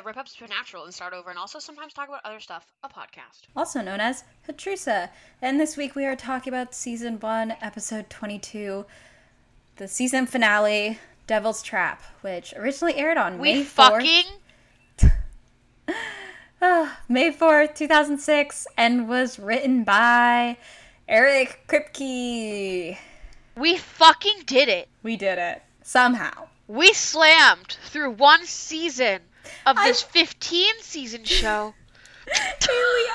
Taya, rip up Supernatural and start over, and also sometimes talk about other stuff, a podcast. also known as Hatrusa. And this week we are talking about season one, episode 22, the season finale, Devil's Trap, which originally aired on We May 4th. fucking ah, May 4th, 2006, and was written by Eric Kripke. we fucking did it. We did it. Somehow. We slammed through one season of I- this 15 season show. Haley,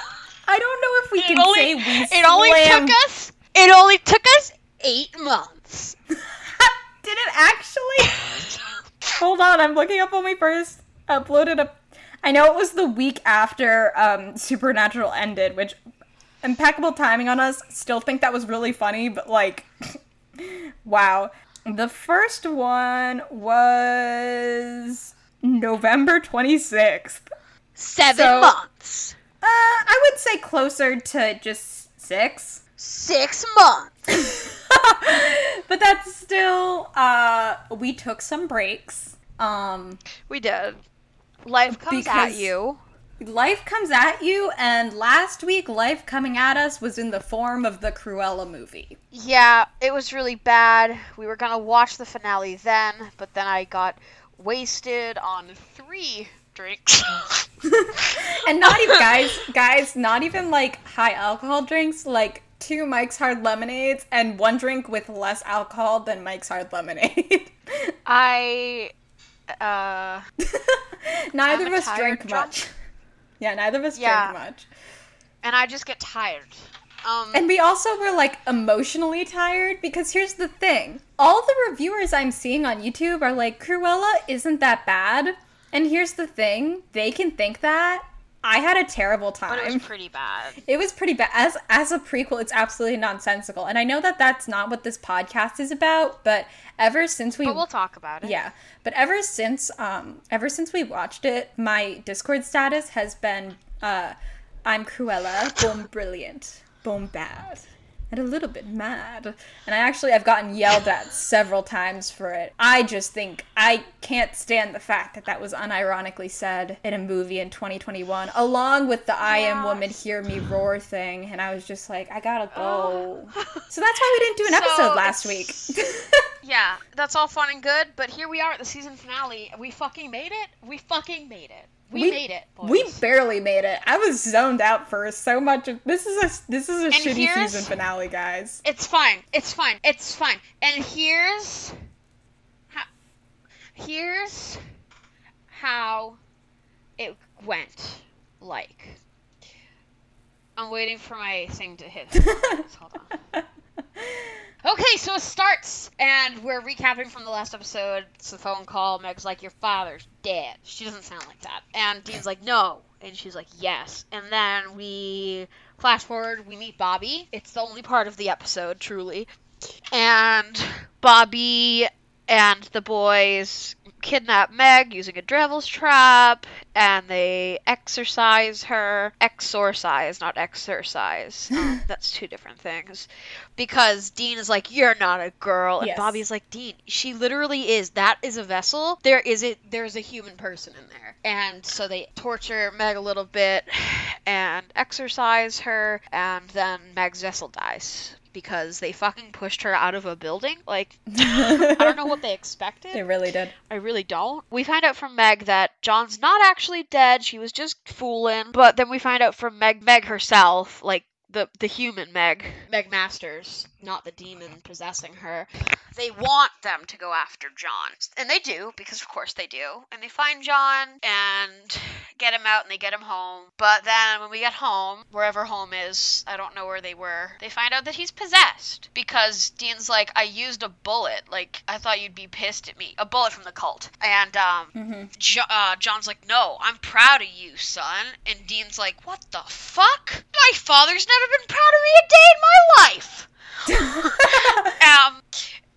I don't know if we It can only, say we it only took us. It only took us eight months. Did it actually? Hold on, I'm looking up when we first uploaded a. I know it was the week after um, Supernatural ended, which impeccable timing on us. Still think that was really funny, but like, wow. The first one was November 26th. Seven So- months. Uh, I would say closer to just six. Six months. but that's still uh we took some breaks. Um We did. Life comes at you. life comes at you and last week life coming at us was in the form of the Cruella movie. Yeah, it was really bad. We were gonna watch the finale then, but then I got wasted on three drinks. And not even guys, guys, not even like high alcohol drinks, like two Mike's Hard Lemonades and one drink with less alcohol than Mike's Hard Lemonade. I, uh, neither I'm of us drink drunk. much. Yeah, neither of us Yeah. drank much. and I just get tired. Um, And we also were like emotionally tired because here's the thing. All the reviewers I'm seeing on YouTube are like, Cruella isn't that bad. And here's the thing, they can think that. I had a terrible time. but it was pretty bad. It was pretty bad. As as a prequel, it's absolutely nonsensical. And I know that that's not what this podcast is about, but ever since we But we'll talk about it. yeah, but ever since um ever since we watched it, my Discord status has been uh I'm Cruella, boom brilliant, boom bad, and a little bit mad. And I actually I've gotten yelled at several times for it. I just think I can't stand the fact that that was unironically said in a movie in 2021, along with the "I am woman, hear me roar" thing. And I was just like, I gotta go. so that's why we didn't do an So episode last week. Yeah, that's all fun and good, but here we are at the season finale. We fucking made it. We fucking made it. We, We- made it. Boys. We barely made it. I was zoned out for so much of this is a this is a shitty season finale, guys. It's fine. It's fine. It's fine. And here's how, here's how it went. Like, I'm waiting for my thing to hit. Hold on. Okay, so it starts, and we're recapping from the last episode. It's a phone call. Meg's like, "Your father's dead." She doesn't sound like that, and Dean's like, "No," and she's like, "Yes." And then we flash forward. We meet Bobby. It's the only part of the episode, truly. And Bobby and the boys kidnap Meg using a devil's trap, and they exorcise her. Exorcise, not exercise. Um, that's two different things. Because Dean is like, "You're not a girl," and Yes. Bobby's like, "Dean, she literally is. That is a vessel. There is it. There's a human person in there." And so they torture Meg a little bit and exorcise her, and then Meg's vessel dies because they fucking pushed her out of a building. Like, I don't know what they expected. They really did. I really don't. We find out from Meg that John's not actually dead. She was just fooling. But then we find out from Meg, Meg herself, like the the human Meg, Meg Masters, not the demon possessing her. They want them to go after John, and they do because of course they do. And they find John and get him out, and they get him home. But then when we get home, wherever home is, I don't know where they were. They find out that he's possessed because Dean's like, I used a bullet. Like I thought you'd be pissed at me. A bullet from the Colt. And um, mm-hmm. jo- uh, John's like, no, I'm proud of you, son. And Dean's like, what the fuck? My father's never been proud of me a day in my life. um,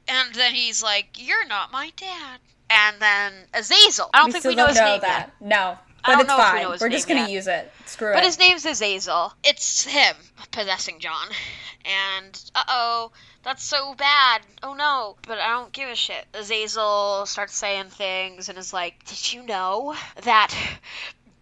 and then he's like, you're not my dad. And then Azazel. I don't we think we know don't his know name that. yet. No, I But don't it's know if we fine. know his We're name just gonna yet. use it. Screw But it. But his name's Azazel. It's him possessing John. And uh oh, that's so bad. Oh no. But I don't give a shit. Azazel starts saying things and is like, Did you know that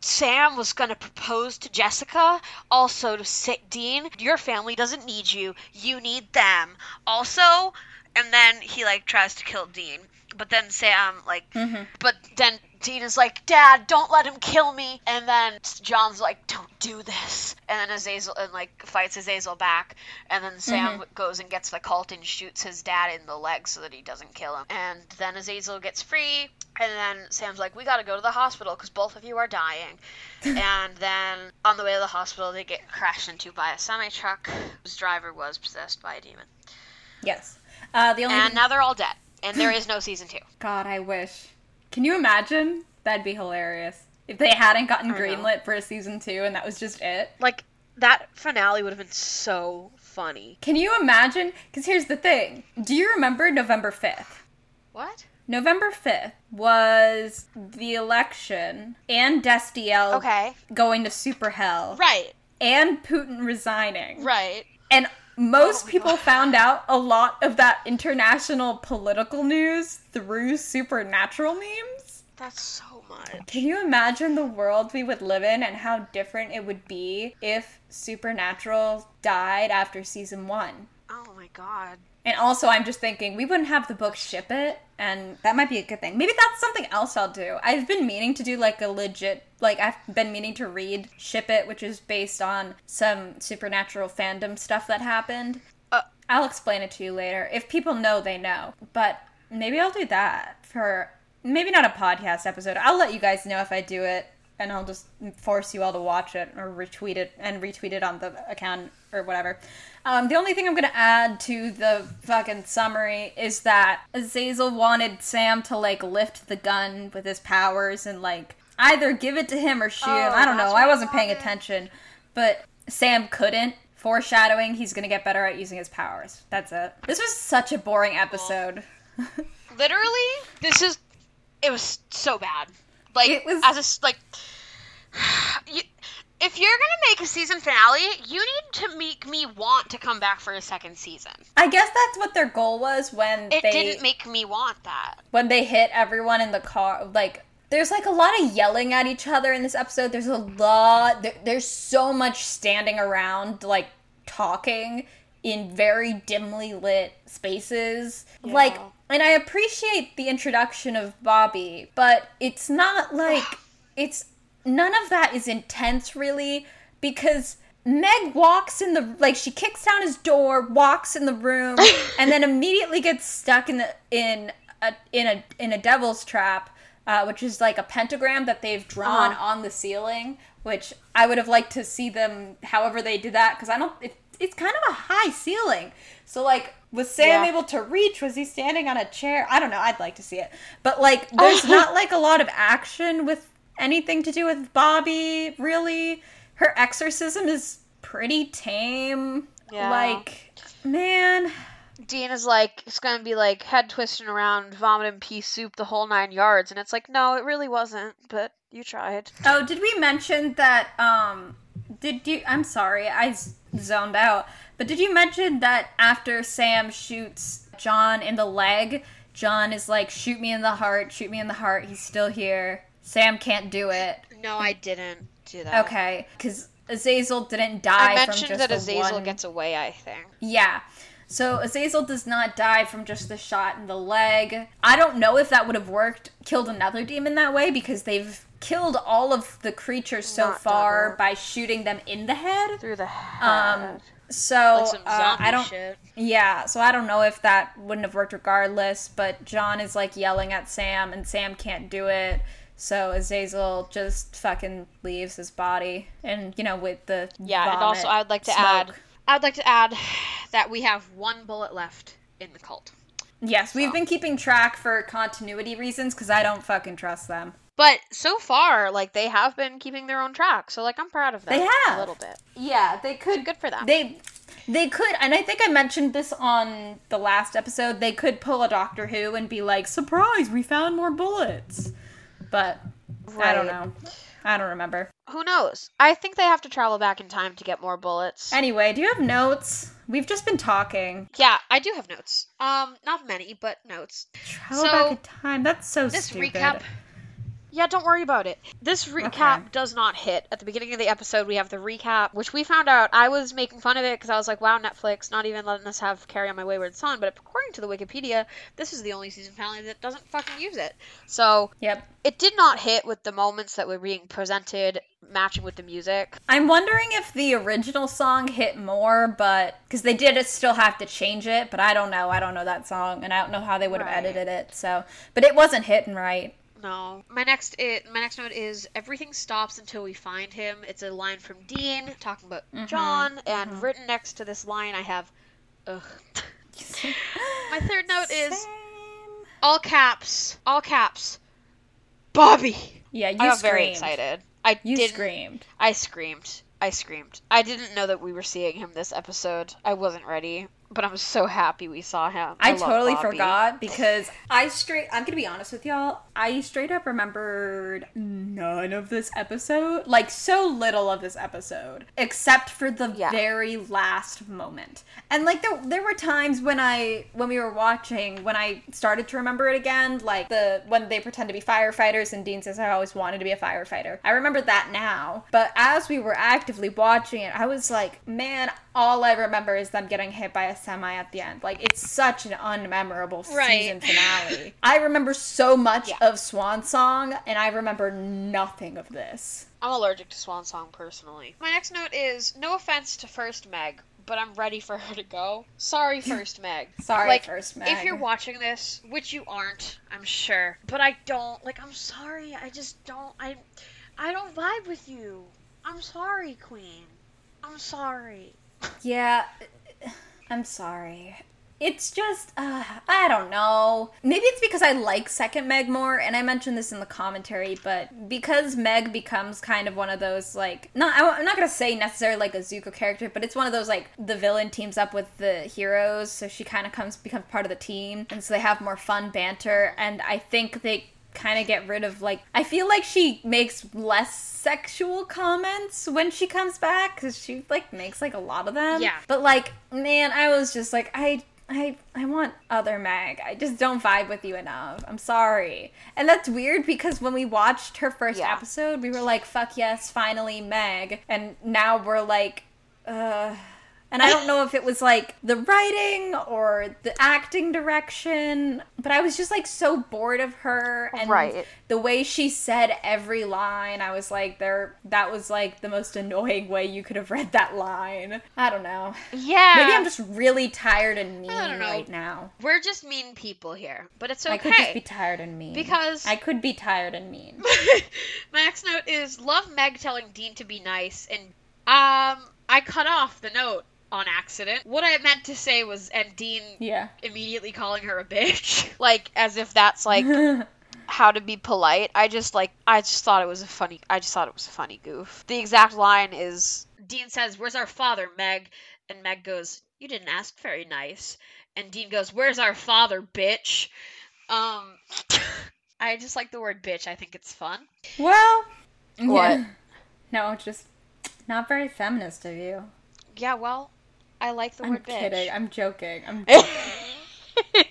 Sam was gonna propose to Jessica? Also to Sa- Dean, your family doesn't need you. You need them. Also, and then he like tries to kill Dean. But then Sam like Mhm. but then Dean is like, Dad, don't let him kill me. And then John's like, Don't do this. And then Azazel and like fights Azazel back. And then Sam goes and gets the Colt and shoots his dad in the leg so that he doesn't kill him. And then Azazel gets free. And then Sam's like, We gotta go to the hospital because both of you are dying. and then on the way to the hospital, they get crashed into by a semi truck whose driver was possessed by a demon. Yes. Uh, the only And now they're all dead. And there is no season two. God, I wish. Can you imagine? That'd be hilarious if they hadn't gotten greenlit for a season two and that was just it. Like, that finale would have been so funny. Can you imagine? Because here's the thing. Do you remember November fifth? What? November 5th was the election and Destiel Okay. going to super hell Right. and Putin resigning. Right. And most Oh people God. found out a lot of that international political news through supernatural memes. That's so much. Can you imagine the world we would live in and how different it would be if Supernatural died after season one? Oh my god. And also, I'm just thinking we wouldn't have the book ship it, and that might be a good thing. Maybe that's something else I'll do. I've been meaning to do like a legit, like I've been meaning to read Ship It, which is based on some supernatural fandom stuff that happened. Uh. I'll explain it to you later. If people know, they know. But maybe I'll do that for maybe not a podcast episode. I'll let you guys know if I do it, and I'll just force you all to watch it or retweet it and retweet it on the account or whatever. Um, the only thing I'm gonna add to the fucking summary is that Azazel wanted Sam to like lift the gun with his powers and like either give it to him or shoot him. Oh, I don't know. I wasn't paying attention, but Sam couldn't. Foreshadowing, he's gonna get better at using his powers. That's it. This was such a boring episode. Literally, this is. It was so bad. Like, It was- as a. Like. You, if you're gonna make a season finale, you need to make me want to come back for a second season. I guess that's what their goal was when It they didn't make me want that. when they hit everyone in the car like there's like a lot of yelling at each other in this episode there's a lot there, there's so much standing around like talking in very dimly lit spaces like and i appreciate the introduction of bobby but it's not like it's none of that is intense really because Meg walks in the like she kicks down his door, walks in the room, and then immediately gets stuck in the in a in a in a devil's trap, uh, which is like a pentagram that they've drawn Uh-huh. on the ceiling. Which I would have liked to see them, however they did that, because I don't. It, it's kind of a high ceiling, so like. Was Sam Yeah. able to reach? Was he standing on a chair? I don't know. I'd like to see it. But like there's not like a lot of action with anything to do with Bobby, really. Her exorcism is pretty tame. Yeah. Like, man. Dean is like, it's gonna be like head twisting around, vomiting pea soup, the whole nine yards, and it's like, no, it really wasn't, but you tried. Oh, did we mention that um did you I'm sorry, I zoned out. But did you mention that after Sam shoots John in the leg, John is like shoot me in the heart, shoot me in the heart. He's still here. Sam can't do it. No, I didn't do that. Okay, cuz Azazel didn't die I mentioned that Azazel one... gets away, I think. Yeah. So Azazel does not die from just the shot in the leg. I don't know if that would have worked, killed another demon that way, because they've killed all of the creatures so Not far done that. by shooting them in the head. Through the head. Um, so like some uh, I don't. shit. Yeah, so I don't know if that wouldn't have worked regardless. But John is like yelling at Sam, and Sam can't do it. So Azazel just fucking leaves his body, and you know with the Yeah, and also I would like to smoke. add I'd like to add that we have one bullet left in the Colt. Yes, we've So. been keeping track for continuity reasons because I don't fucking trust them. But so far, like they have been keeping their own track, so like I'm proud of them. They have. a little bit. Yeah, they could. Good for them. They they could, and I think I mentioned this on the last episode. They could pull a Doctor Who and be like, "Surprise, we found more bullets." But I don't know. I don't remember. Who knows? I think they have to travel back in time to get more bullets. Anyway, do you have notes? We've just been talking. yeah, I do have notes. Um, not many, but notes. Travel So, back in time. That's so This stupid. This recap. Yeah, don't worry about it. This recap Okay. does not hit. At the beginning of the episode, we have the recap, which we found out. I was making fun of it because I was like, wow, Netflix, not even letting us have Carry on My Wayward Son. But according to the Wikipedia, this is the only season finale that doesn't fucking use it. So Yep. it did not hit with the moments that were being presented matching with the music. I'm wondering if the original song hit more, but because they did still have to change it, but I don't know. I don't know that song, and I don't know how they would have Right. edited it. So, but it wasn't hitting right. No. My next it my next note is everything stops until we find him. It's a line from Dean talking about mm-hmm. John, and mm-hmm. written next to this line I have, ugh. My third note is all caps, all caps. Bobby. Yeah, you I got screamed. very excited. I You didn't. screamed. I screamed. I screamed. I didn't know that we were seeing him this episode. I wasn't ready, but I'm so happy we saw him. I, love totally Bobby. forgot because I straight. I'm gonna be honest with y'all. I straight up remembered none of this episode, like so little of this episode, except for the Yeah. very last moment. And like there, there were times when I, when we were watching, when I started to remember it again, like the when they pretend to be firefighters and Dean says I always wanted to be a firefighter. I remember that now, but as we were actively watching it, I was like, man, all I remember is them getting hit by a semi at the end. Like it's such an unmemorable Right. season finale. I remember so much Yeah. Of Swan Song, and I remember nothing of this. I'm allergic to Swan Song personally. My next note is no offense to First Meg, but I'm ready for her to go. Sorry, First Meg. Sorry, like, First Meg. If you're watching this, which you aren't, I'm sure, but I don't like. I'm sorry. I just don't. I, I don't vibe with you. I'm sorry, Queen. I'm sorry. Yeah, I'm sorry. It's just, uh, I don't know. Maybe it's because I like Second Meg more, and I mentioned this in the commentary, but because Meg becomes kind of one of those, like, not, I'm not gonna say necessarily like a Zuko character, but it's one of those, like, the villain teams up with the heroes, so she kind of comes, becomes part of the team, and so they have more fun banter, and I think they kind of get rid of like I feel like she makes less sexual comments when she comes back cuz she like makes like a lot of them. Yeah. But like man, I was just like I I I want other Meg. I just don't vibe with you enough. I'm sorry. And that's weird because when we watched her first Yeah. episode, we were like fuck yes, finally Meg. And now we're like uh and I don't know if it was like the writing or the acting direction, but I was just like so bored of her and Right. the way she said every line. I was like, there that was like the most annoying way you could have read that line. I don't know. Yeah. Maybe I'm just really tired and mean I don't know. right now. We're just mean people here, but it's okay. I could just be tired and mean. Because- I could be tired and mean. My next note is love Meg telling Dean to be nice, and um, I cut off the note on accident. What I meant to say was, and Dean Yeah. immediately calling her a bitch, like as if that's like how to be polite. I just like I just thought it was a funny. I just thought it was a funny goof. The exact line is Dean says, "Where's our father, Meg?" And Meg goes, "You didn't ask very nice." And Dean goes, "Where's our father, bitch?" Um, I just like the word bitch. I think it's fun. well, What? yeah. No, just not very feminist of you. Yeah, well, I like the I'm word bitch. kidding. I'm joking. I'm joking.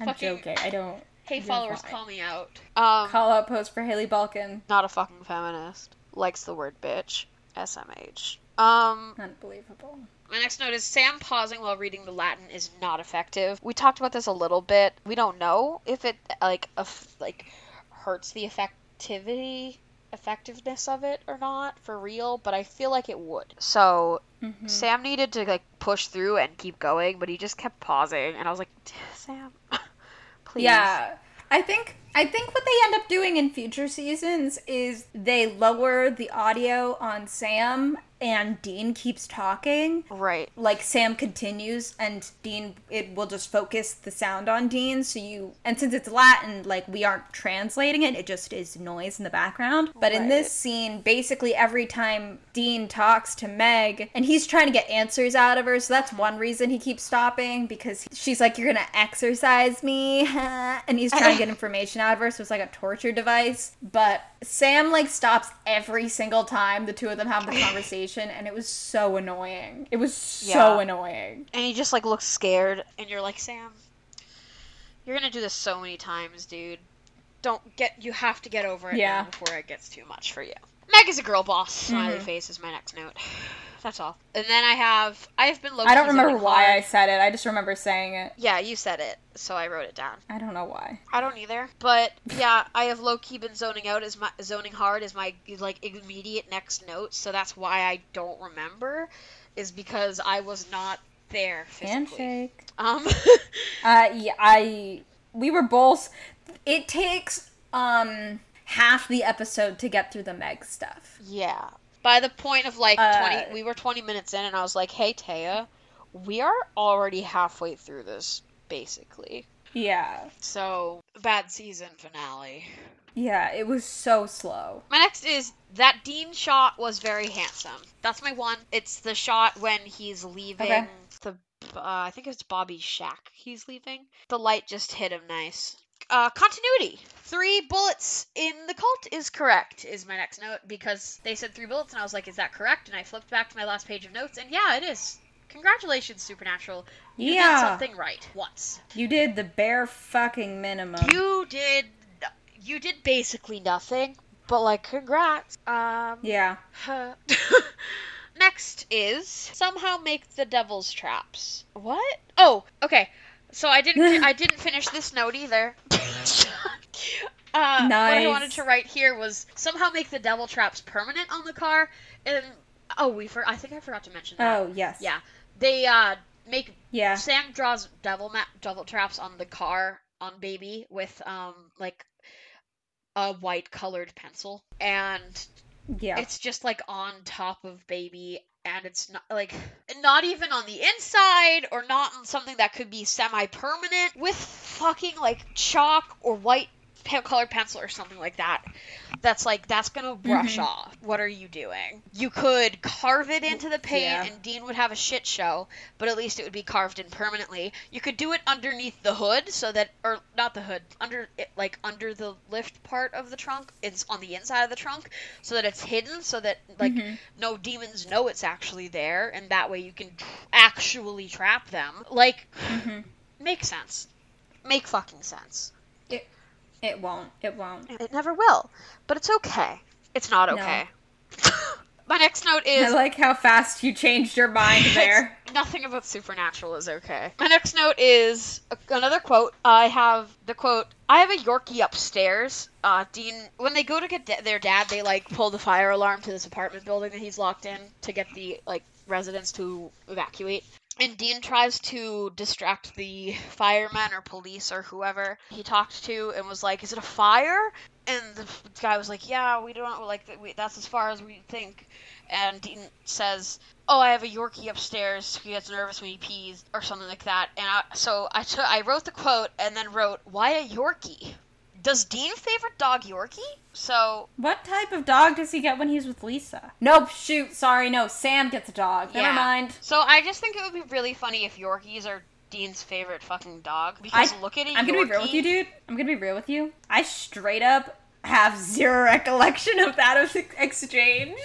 I'm Fucking- joking. I don't hey, followers, fine. call me out. Um, call out post for Haley Balkan. not a fucking feminist. Likes the word bitch. SMH. Um, Unbelievable. my next note is Sam pausing while reading the Latin is not effective. We talked about this a little bit. We don't know if it like like hurts the effectivity effectiveness of it or not for real, but I feel like it would. So Mhm. Sam needed to like push through and keep going, but he just kept pausing, and I was like, Sam, please. Yeah. I think I think what they end up doing in future seasons is they lower the audio on Sam and Dean keeps talking, Right. like Sam continues and Dean it will just focus the sound on Dean so you and since it's Latin like we aren't translating it it just is noise in the background. But in this scene basically every time Dean talks to Meg and he's trying to get answers out of her so that's one reason he keeps stopping because she's like you're going to exercise me and he's trying to get information out of her so it's like a torture device but Sam like stops every single time the two of them have the conversation and it was so annoying. It was so Yeah. annoying. And he just like looks scared, and you're like, Sam, you're gonna do this so many times, dude. Don't get. You have to get over it Yeah. before it gets too much for you. Meg is a girl boss. Smiley Mhm. face is my next note. That's all. And then I have. I have been. I don't remember why I said it. I just remember saying it. Yeah, you said it, so I wrote it down. I don't know why. I don't either. But yeah, I have low key been zoning out as my zoning hard as my like immediate next note. So that's why I don't remember, is because I was not there physically. Handshake. Um. Uh, yeah, I. We were both. It takes um half the episode to get through the Meg stuff. yeah. By the point of like Uh, twenty, we were twenty minutes in, and I was like, "Hey, Taya, we are already halfway through this, basically." Yeah. So bad season finale. Yeah, it was so slow. My next is that Dean shot was very handsome. That's my one. It's the shot when he's leaving Okay. the. Uh, I think it's Bobby's shack. He's leaving. The light just hit him nice. Uh, continuity. Three bullets in the Colt is correct. Is my next note because they said three bullets and I was like, is that correct? And I flipped back to my last page of notes and yeah, it is. Congratulations, Supernatural. You did something right once. You did the bare fucking minimum. You did. You did basically nothing, but like, congrats. Um. yeah. Huh. Next is somehow make the devil's traps. What? Oh, okay. So I didn't I didn't finish this note either. uh, What I wanted to write here was somehow make the devil traps permanent on the car, and oh, we for I think I forgot to mention that. Oh yes. Yeah, they uh make Yeah. Sam draws devil ma- devil traps on the car on baby with um like a white colored pencil and Yeah. it's just like on top of baby and it's not like not even on the inside or not on something that could be semi permanent with fucking like chalk or white pe- colored pencil or something like that that's like that's gonna brush Mhm. off what are you doing you could carve it into the paint Yeah. and dean would have a shit show but at least it would be carved in permanently you could do it underneath the hood so that or not the hood under it like under the lift part of the trunk it's on the inside of the trunk so that it's hidden so that like Mhm. no demons know it's actually there and that way you can tr- actually trap them like Mhm. make sense make fucking sense It won't. It won't. it never will but it's okay it's not No. okay my next note is. I like how fast you changed your mind there. Nothing about supernatural is okay. My next note is another quote. I have the quote. I have a Yorkie upstairs. Uh, Dean, when they go to get da- their dad, they like pull the fire alarm to this apartment building that he's locked in to get the like residents to evacuate. And Dean tries to distract the firemen or police or whoever he talked to and was like, "Is it a fire?" And the guy was like, "Yeah, we don't like. We, that's as far as we think." And Dean says, "Oh, I have a Yorkie upstairs. He gets nervous when he pees, or something like that." And I, so I I wrote the quote and then wrote, "Why a Yorkie?" Does Dean favorite dog Yorkie? So What type of dog does he get when he's with Lisa? Nope, shoot, sorry, no. Sam gets a dog. Yeah. Never mind. So I just think it would be really funny if Yorkies are Dean's favorite fucking dog. Because I- look at it. I'm gonna be real with you, dude. I'm gonna be real with you. I straight up have zero recollection of that of the exchange.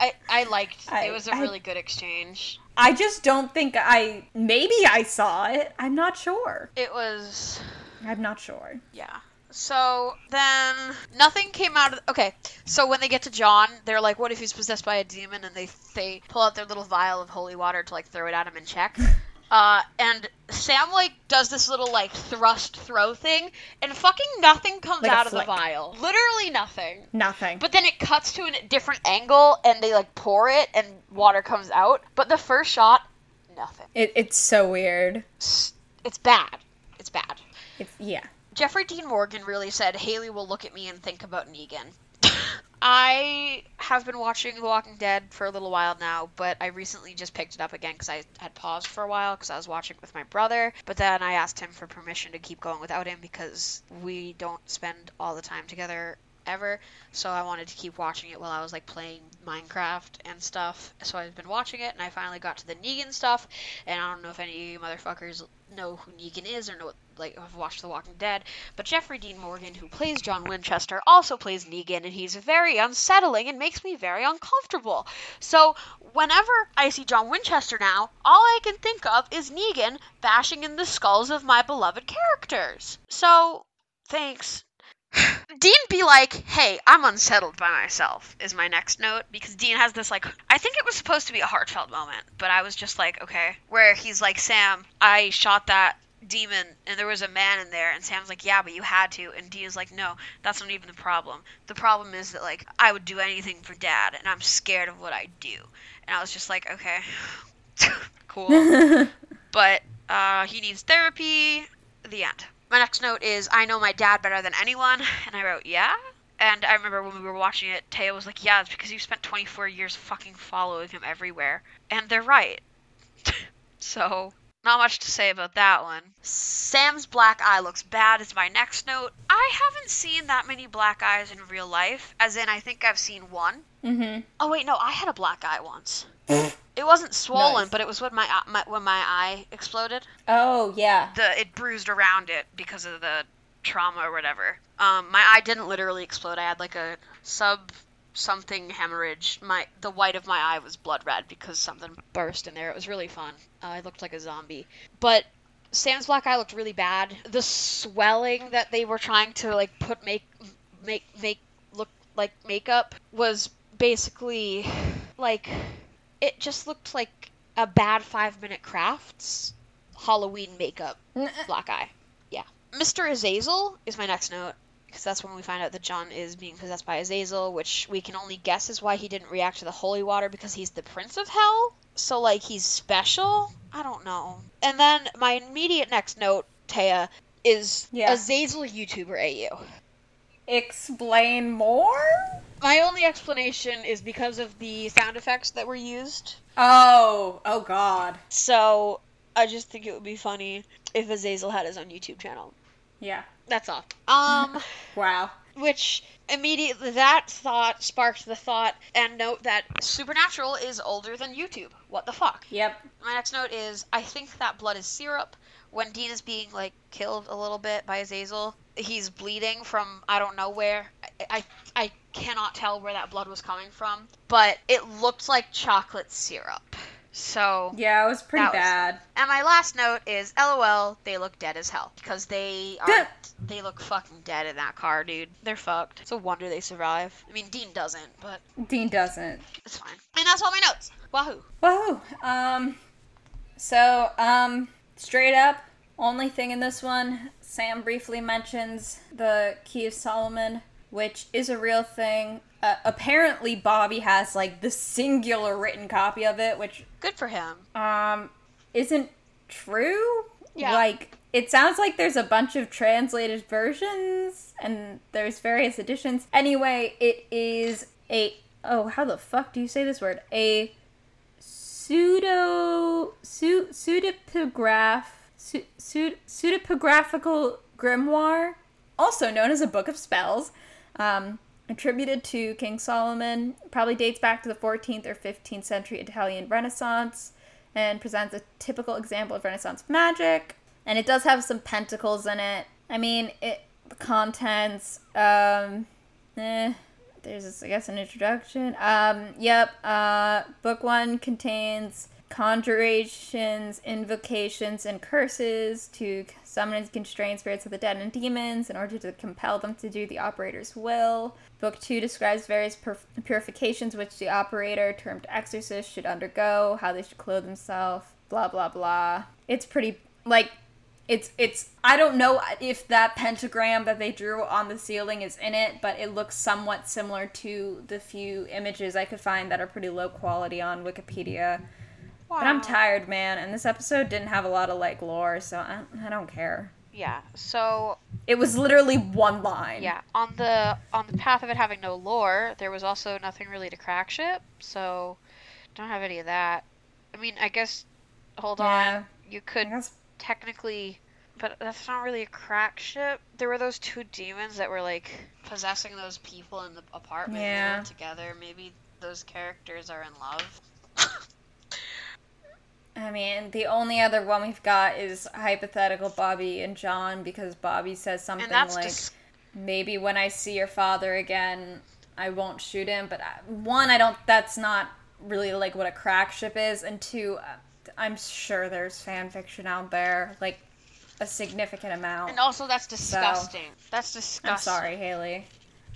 I, I liked I- it was a I- really good exchange. I just don't think I. Maybe I saw it. I'm not sure. It was I'm not sure. yeah. So then nothing came out of okay. So when they get to John, they're like, "What if he's possessed by a demon?" And they they pull out their little vial of holy water to like throw it at him and check. Uh, and Sam like does this little like thrust throw thing, and fucking nothing comes Like out of the vial. Literally nothing. Nothing. But then it cuts to a different angle, and they like pour it, and water comes out. But the first shot, nothing. It, it's so weird. It's, it's bad. It's bad. It's yeah. Jeffrey Dean Morgan really said Haley will look at me and think about Negan. I have been watching The Walking Dead for a little while now, but I recently just picked it up again because I had paused for a while because I was watching with my brother. But then I asked him for permission to keep going without him because we don't spend all the time together ever. So I wanted to keep watching it while I was like playing Minecraft and stuff. So I've been watching it, and I finally got to the Negan stuff. And I don't know if any motherfuckers know who Negan is or know like have watched The Walking Dead, but Jeffrey Dean Morgan, who plays John Winchester, also plays Negan, and he's very unsettling and makes me very uncomfortable. So whenever I see John Winchester now, all I can think of is Negan bashing in the skulls of my beloved characters. So thanks. Dean be like, hey, I'm unsettled by myself, is my next note. Because Dean has this, like, I think it was supposed to be a heartfelt moment, but I was just like, okay. Where he's like, Sam, I shot that demon and there was a man in there and Sam's like, Yeah, but you had to and Dean's like, No, that's not even the problem. The problem is that like I would do anything for dad and I'm scared of what I do. And I was just like, Okay. cool. but uh, he needs therapy. The end. My next note is I know my dad better than anyone and I wrote, Yeah? And I remember when we were watching it, Taya was like, Yeah, it's because you spent 24 years fucking following him everywhere. And they're right. so, not much to say about that one. Sam's black eye looks bad is my next note. I haven't seen that many black eyes in real life, as in I think I've seen one. Mm-hmm. Oh wait, no, I had a black eye once. it wasn't swollen, Nice. but it was when my, eye- my when my eye exploded. Oh yeah. The it bruised around it because of the trauma or whatever. Um, my eye didn't literally explode. I had like a sub something hemorrhage. My the white of my eye was blood red because something burst in there. It was really fun. Uh, I looked like a zombie. But Sam's black eye looked really bad. The swelling that they were trying to like put make make make look like makeup was basically like it just looked like a bad 5 minute crafts Halloween makeup black eye. Yeah. Mr. Azazel is my next note because that's when we find out that John is being possessed by Azazel, which we can only guess is why he didn't react to the holy water because he's the prince of hell. So like he's special. I don't know. And then my immediate next note, Taya, is Yeah. Azazel YouTuber AU. Explain more. My only explanation is because of the sound effects that were used. Oh. Oh God. So I just think it would be funny if Azazel had his own YouTube channel. Yeah. That's all. Um. Wow. which immediately that thought sparked the thought and note that supernatural is older than youtube what the fuck Yep. my next note is i think that blood is syrup when dean is being like killed a little bit by azazel he's bleeding from i don't know where i i, I cannot tell where that blood was coming from but it looked like chocolate syrup so Yeah, it was pretty That was- bad. and my last note is lol they look dead as hell because they are they look fucking dead in that car dude they're fucked it's a wonder they survive i mean dean doesn't but Dean doesn't. it's fine and that's all my notes wahoo Wahoo! Um. So, um, straight up, only thing in this one, Sam briefly mentions the Key of Solomon, which is a real thing. Uh, apparently, Bobby has like the singular written copy of it, which good for him um isn't true. Yeah. Like it sounds like there's a bunch of translated versions and there's various editions. Anyway, it is a oh, how the fuck do you say this word? A pseudo su, pseudepigraph su, su, pseudepigraphical grimoire, also known as a book of spells. Um, attributed to King Solomon, probably dates back to the 14th or 15th century Italian Renaissance and presents a typical example of Renaissance magic. And it does have some pentacles in it. I mean, it the contents. Um, eh, there's this, I guess, an introduction. Um, yep. Uh, book one contains conjurations, invocations, and curses to summon and constrain spirits of the dead and demons in order to compel them to do the operator's will. Book two describes various pur- purifications which the operator, termed exorcist, should undergo, how they should clothe themselves, blah blah blah. It's pretty like it's it's I don't know if that pentagram that they drew on the ceiling is in it, but it looks somewhat similar to the few images I could find that are pretty low quality on Wikipedia. But I'm tired, man, and this episode didn't have a lot of like lore, so I, I don't care. Yeah. So It was literally one line. yeah, on the on the path of it having no lore, there was also nothing really to crack ship. So don't have any of that. I mean, I guess. Hold Yeah. on. You could technically, but that's not really a crack ship. There were those two demons that were like possessing those people in the apartment Yeah. together. Maybe those characters are in love. I mean, the only other one we've got is hypothetical Bobby and John because Bobby says something like, maybe when I see your father again, I won't shoot him. But I, one, I don't. That's not really like what a crack ship is, and two, uh, I'm sure there's fan fiction out there, like a significant amount. and also that's disgusting. That's disgusting. I'm sorry, Haley.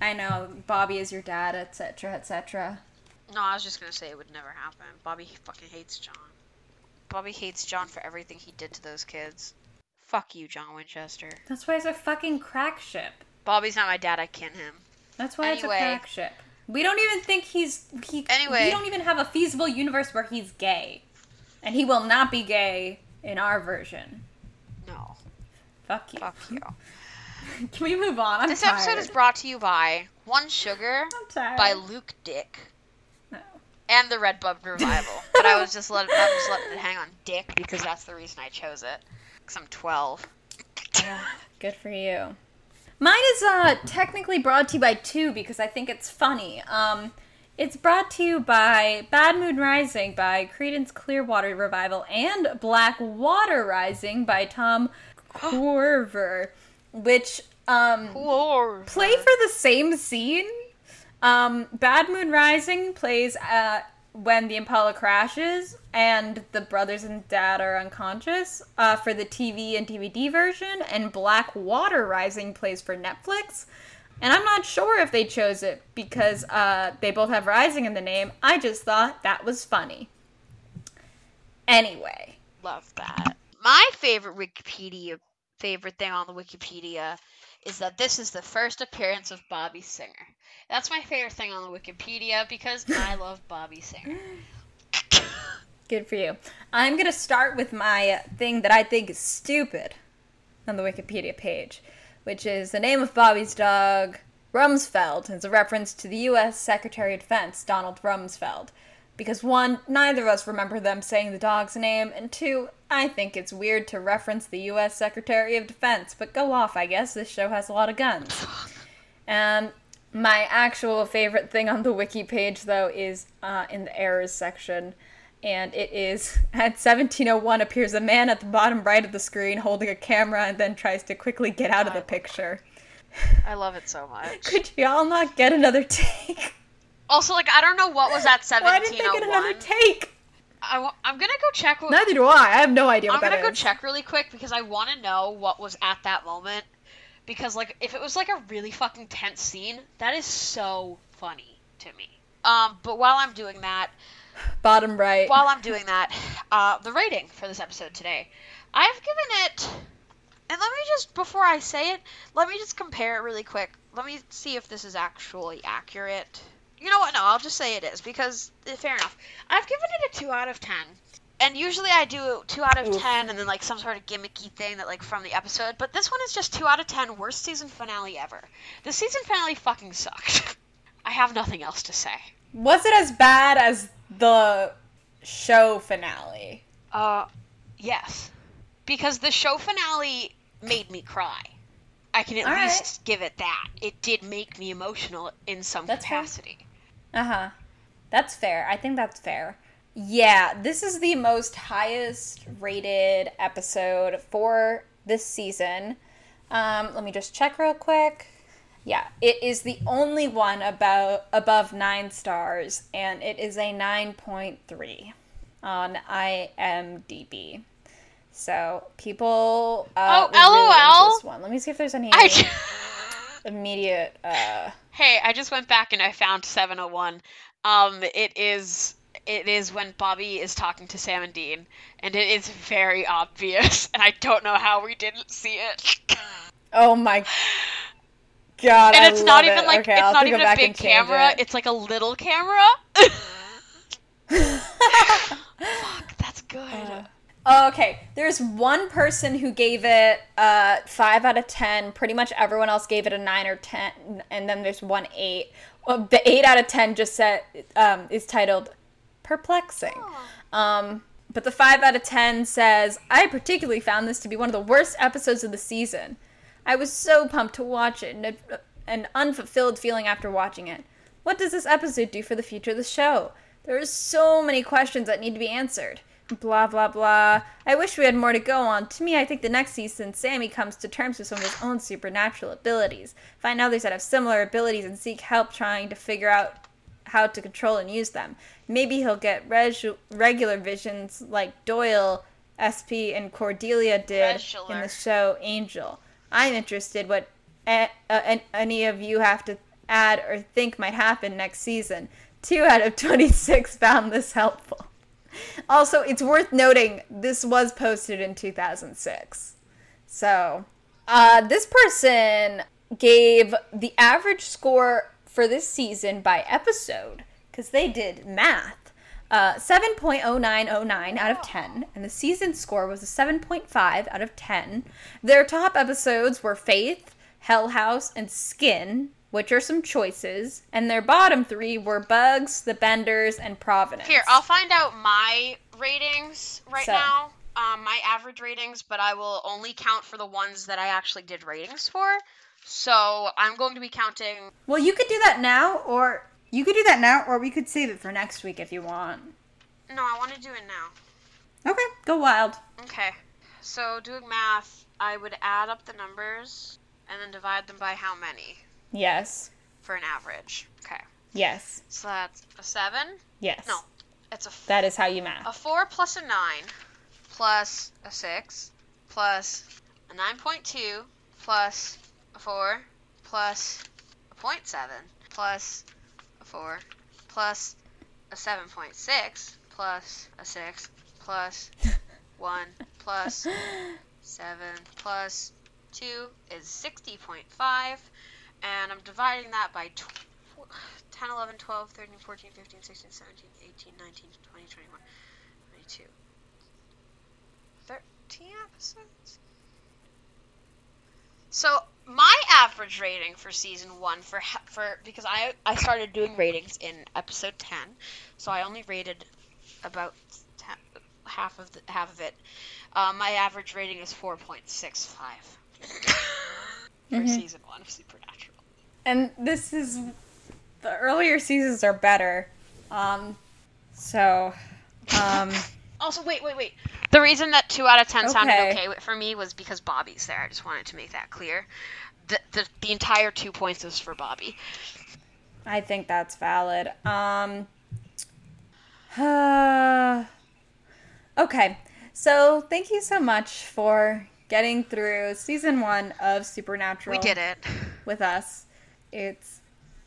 I know Bobby is your dad, etc., etc. No, I was just gonna say it would never happen. Bobby fucking hates John. Bobby hates John for everything he did to those kids. Fuck you, John Winchester. That's why it's a fucking crack ship. Bobby's not my dad. I kin him. That's why Anyway. it's a crack ship. We don't even think he's he. Anyway. we don't even have a feasible universe where he's gay, and he will not be gay in our version. No, Fuck you. fuck you. Can we move on? I'm This tired. episode is brought to you by One Sugar by Luke Dick. And the Redbud Revival. but I was just letting, I was letting it hang on Dick because that's the reason I chose it. Because I'm 12. Yeah, Good for you. Mine is uh technically brought to you by two because I think it's funny. Um, it's brought to you by Bad Moon Rising by Creedence Clearwater Revival and Black Water Rising by Tom Corver, which um play for the same scene. Um, Bad Moon Rising plays uh, when the Impala crashes and the brothers and dad are unconscious uh, for the TV and DVD version, and Black Water Rising plays for Netflix. And I'm not sure if they chose it because uh, they both have Rising in the name. I just thought that was funny. Anyway, Love that. My favorite Wikipedia favorite thing on the Wikipedia is that this is the first appearance of Bobby Singer. That's my favorite thing on the Wikipedia because I love Bobby Singer. Good for you. I'm going to start with my thing that I think is stupid on the Wikipedia page, which is the name of Bobby's dog, Rumsfeld, is a reference to the U.S. Secretary of Defense, Donald Rumsfeld. Because one, neither of us remember them saying the dog's name, and two, I think it's weird to reference the U.S. Secretary of Defense, but go off, I guess. This show has a lot of guns. And my actual favorite thing on the wiki page, though, is uh, in the errors section. And it is at 1701 appears a man at the bottom right of the screen holding a camera and then tries to quickly get out of the picture. I love it so much. Could y'all not get another take? Also, like, I don't know what was at Why didn't they get another take? I w- I'm gonna go check. What- Neither do I. I have no idea I'm gonna go check really quick because I want to know what was at that moment. Because like, if it was like a really fucking tense scene, that is so funny to me. Um, but while I'm doing that, Bottom right. while I'm doing that, uh, the rating for this episode today, I've given it. And let me just before I say it, let me just compare it really quick. Let me see if this is actually accurate. You know what? No, I'll just say it is because eh, fair enough. I've given it a two out of ten. And usually I do two out of Oof. ten, and then like some sort of gimmicky thing that like from the episode. But this one is just two out of ten. Worst season finale ever. The season finale fucking sucked. I have nothing else to say. Was it as bad as the show finale? Uh, yes. Because the show finale made me cry. I can at All least give it that. It did make me emotional in some That's fair. Uh huh. That's fair. I think that's fair. Yeah, this is the most highest rated episode for this season. Um, let me just check real quick. Yeah, it is the only one about above nine stars, and it is a nine point three on IMDb. So people, uh, Oh, were really LOL. this one. Let me see if there's any I immediate. Uh, hey, I just went back and I found 701. Um, it is it is when Bobby is talking to Sam and Dean, and it is very obvious, and I don't know how we didn't see it. oh my god! and it's not even it. like Okay, it's I'll not have to go even a big camera. it. It's like a little camera. Fuck, that's good. Uh, okay. There's one person who gave it uh, five out of ten. Pretty much everyone else gave it a nine or ten, and then there's one eight. Well, the eight out of ten just said um, is titled "perplexing." Um, but the five out of ten says, "I particularly found this to be one of the worst episodes of the season. I was so pumped to watch it, and an unfulfilled feeling after watching it. What does this episode do for the future of the show? There are so many questions that need to be answered." Blah blah blah. I wish we had more to go on. To me, I think the next season, Sammy comes to terms with some of his own supernatural abilities, find others that have similar abilities, and seek help trying to figure out how to control and use them. Maybe he'll get reg- regular visions like Doyle, SP, and Cordelia did in the show Angel. I'm interested what a- an- any of you have to add or think might happen next season. Two out of 26 found this helpful. Also, it's worth noting this was posted in 2006. So, uh, this person gave the average score for this season by episode, because they did math, uh, 7.0909 out of 10, and the season score was a 7.5 out of 10. Their top episodes were Faith, Hell House, and Skin, which are some choices, and their bottom three were Bugs, The Benders, and Providence. Here, I'll find out my ratings right So. now. Um, my average ratings, but I will only count for the ones that I actually did ratings for. So I'm going to be counting. Well, you could do that now, or you could do that now, or we could save it for next week if you want. No, I want to do it now. Okay, go wild. Okay. So doing math, I would add up the numbers and then divide them by how many Yes, for an average. Okay. yes, So that's a seven. yes. No, it's a f- That is how you math. a four plus a nine plus a six plus a nine point two plus a four plus a point seven plus a four plus a seven point six plus a six plus one plus seven plus two is sixty point five and I'm dividing that by tw- 10, 11, 12, 13, 14, 15, 16, 17, 18, 19, 20, 21, 22. 13 episodes? So, my average rating for season 1 for for because I I started doing ratings in episode 10. So I only rated about 10, half of the half of it. Uh, my average rating is 4.65 for Mhm. season 1 of Supernatural. And this is the earlier seasons are better. Um, so, um, Also, wait, wait, wait. The reason that two out of ten sounded Okay. okay for me was because Bobby's there. I just wanted to make that clear. The the, the entire two points is for Bobby. I think that's valid. Um, uh, okay, so thank you so much for getting through season one of Supernatural. We did it. with us. It's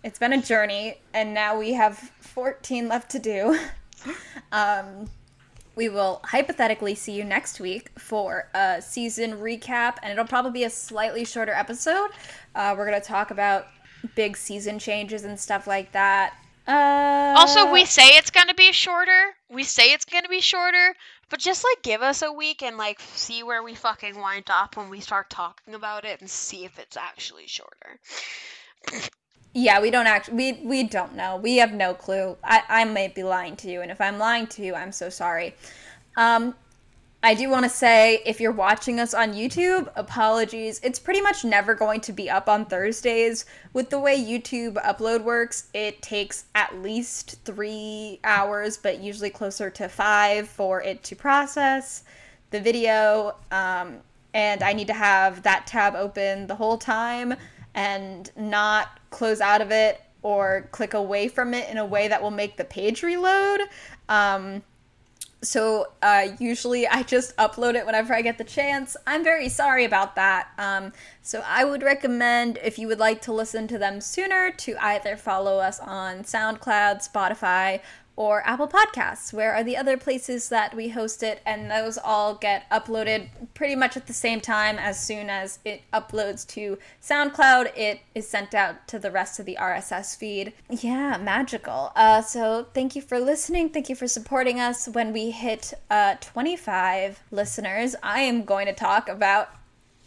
it's been a journey, and now we have 14 left to do. um, we will hypothetically see you next week for a season recap, and it'll probably be a slightly shorter episode. Uh, we're gonna talk about big season changes and stuff like that. Uh, Also, we say it's gonna be shorter. We say it's gonna be shorter, but just like give us a week and like see where we fucking wind up when we start talking about it and see if it's actually shorter. Yeah, we don't actually we we don't know. We have no clue. I I might be lying to you, and if I'm lying to you, I'm so sorry. Um I do want to say if you're watching us on YouTube, apologies. It's pretty much never going to be up on Thursdays. With the way YouTube upload works, it takes at least 3 hours, but usually closer to 5 for it to process the video. Um and I need to have that tab open the whole time and not close out of it or click away from it in a way that will make the page reload. Um, so uh, usually I just upload it whenever I get the chance. I'm very sorry about that. Um, so I would recommend if you would like to listen to them sooner to either follow us on SoundCloud, Spotify, or Apple Podcasts. Where are the other places that we host it? And those all get uploaded pretty much at the same time. As soon as it uploads to SoundCloud, it is sent out to the rest of the RSS feed. Yeah, magical. Uh, so thank you for listening. Thank you for supporting us. When we hit uh, 25 listeners, I am going to talk about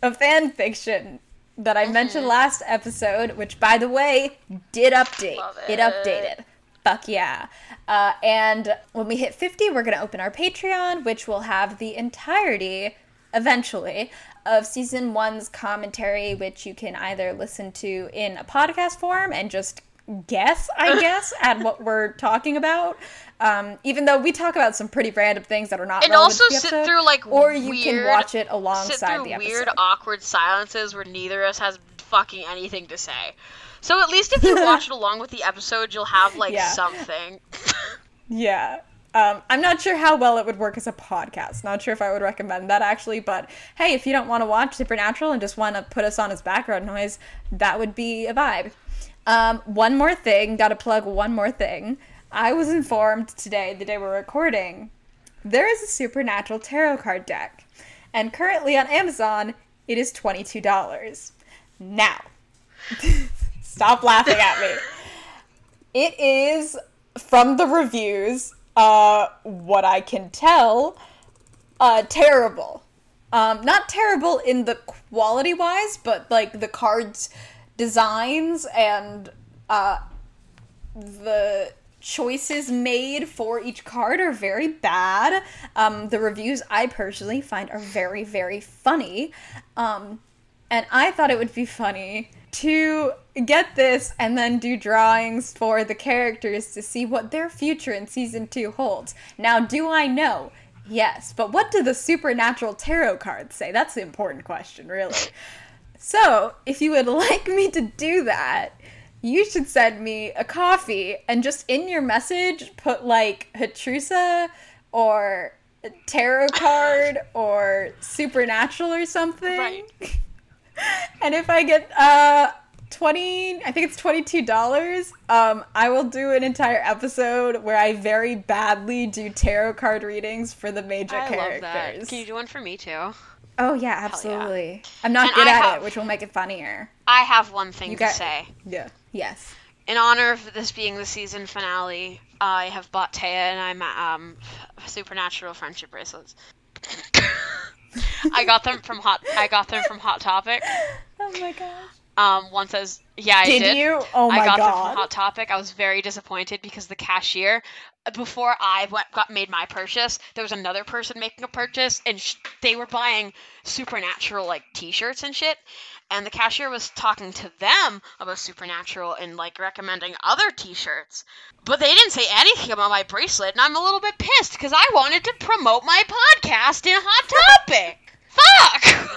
a fan fiction that I mm-hmm. mentioned last episode, which by the way did update. It. it. updated. Fuck yeah. Uh, and when we hit 50, we're going to open our Patreon, which will have the entirety, eventually, of season one's commentary, which you can either listen to in a podcast form and just guess, I guess, at what we're talking about. Um, even though we talk about some pretty random things that are not, and also sit episode, through like, or you weird, can watch it alongside the episode. Weird, awkward silences where neither of us has fucking anything to say. So at least if you watch it along with the episode, you'll have like yeah. something. yeah. Um, I'm not sure how well it would work as a podcast. Not sure if I would recommend that actually, but hey, if you don't want to watch Supernatural and just want to put us on as background noise, that would be a vibe. Um, one more thing, gotta plug one more thing. I was informed today, the day we're recording, there is a Supernatural tarot card deck, and currently on Amazon, it is $22. Now, Stop laughing at me. It is from the reviews, uh, what I can tell, uh, terrible. Um, not terrible in the quality wise, but like the cards designs and uh, the choices made for each card are very bad. Um, the reviews I personally find are very, very funny. Um, and I thought it would be funny to get this and then do drawings for the characters to see what their future in season two holds. Now, do I know? Yes, but what do the supernatural tarot cards say? That's the important question, really. So, if you would like me to do that, you should send me a coffee and just in your message put like Hatrusa or tarot card or supernatural or something. Right. and if I get uh 20 i think it's $22 um i will do an entire episode where i very badly do tarot card readings for the major I characters love that. can you do one for me too? Oh yeah absolutely yeah. i'm not and good I at have, it which will make it funnier. I have one thing you to got, say. Yeah yes. In honor of this being the season finale i have bought taya and i'm um supernatural friendship bracelets I got them from hot. I got them from Hot Topic. Oh my gosh. Um, one says, "Yeah, I did." Did you? Oh my god! I got god. them from Hot Topic. I was very disappointed because the cashier, before I went got made my purchase, there was another person making a purchase, and sh- they were buying supernatural like T-shirts and shit. And the cashier was talking to them about supernatural and like recommending other T-shirts, but they didn't say anything about my bracelet, and I'm a little bit pissed because I wanted to promote my podcast in Hot Topic. Fuck.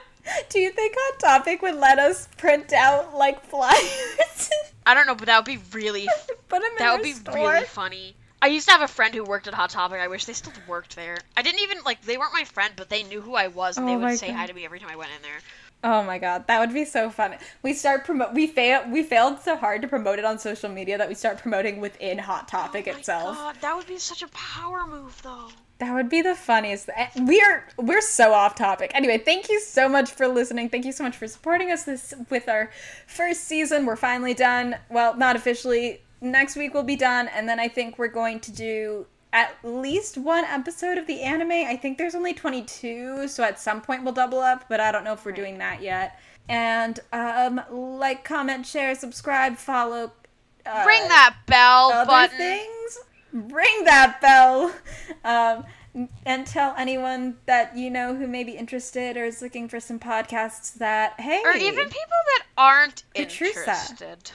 Do you think Hot Topic would let us print out like flyers? I don't know, but that would be really. Put them that would be store. really funny. I used to have a friend who worked at Hot Topic. I wish they still worked there. I didn't even like they weren't my friend, but they knew who I was and oh they would say God. hi to me every time I went in there. Oh my god, that would be so fun. We start promote. We fail. We failed so hard to promote it on social media that we start promoting within Hot oh Topic oh itself. God, that would be such a power move, though. That would be the funniest. We're we're so off topic. Anyway, thank you so much for listening. Thank you so much for supporting us this with our first season. We're finally done. Well, not officially. Next week we'll be done, and then I think we're going to do at least one episode of the anime. I think there's only 22, so at some point we'll double up, but I don't know if we're doing that yet. And um, like, comment, share, subscribe, follow. Uh, Ring that bell other button. things ring that bell. Um, and tell anyone that you know who may be interested or is looking for some podcasts that hey. Or even people that aren't interested.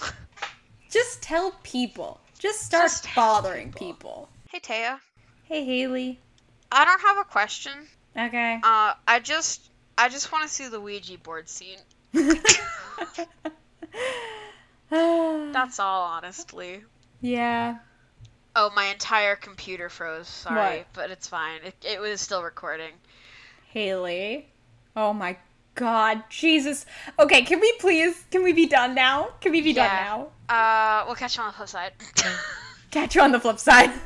Just tell people. Just start just bothering people. people. hey taya. Hey haley. I don't have a question. Okay. Uh i just i just want to see the ouija board scene. That's all honestly. Yeah Oh, my entire computer froze. Sorry, what? but it's fine. It, it was still recording. Haley. Oh my god, Jesus. Okay, can we please? Can we be done now? Can we be Yeah. done now? Uh, we'll catch you on the flip side. Catch you on the flip side.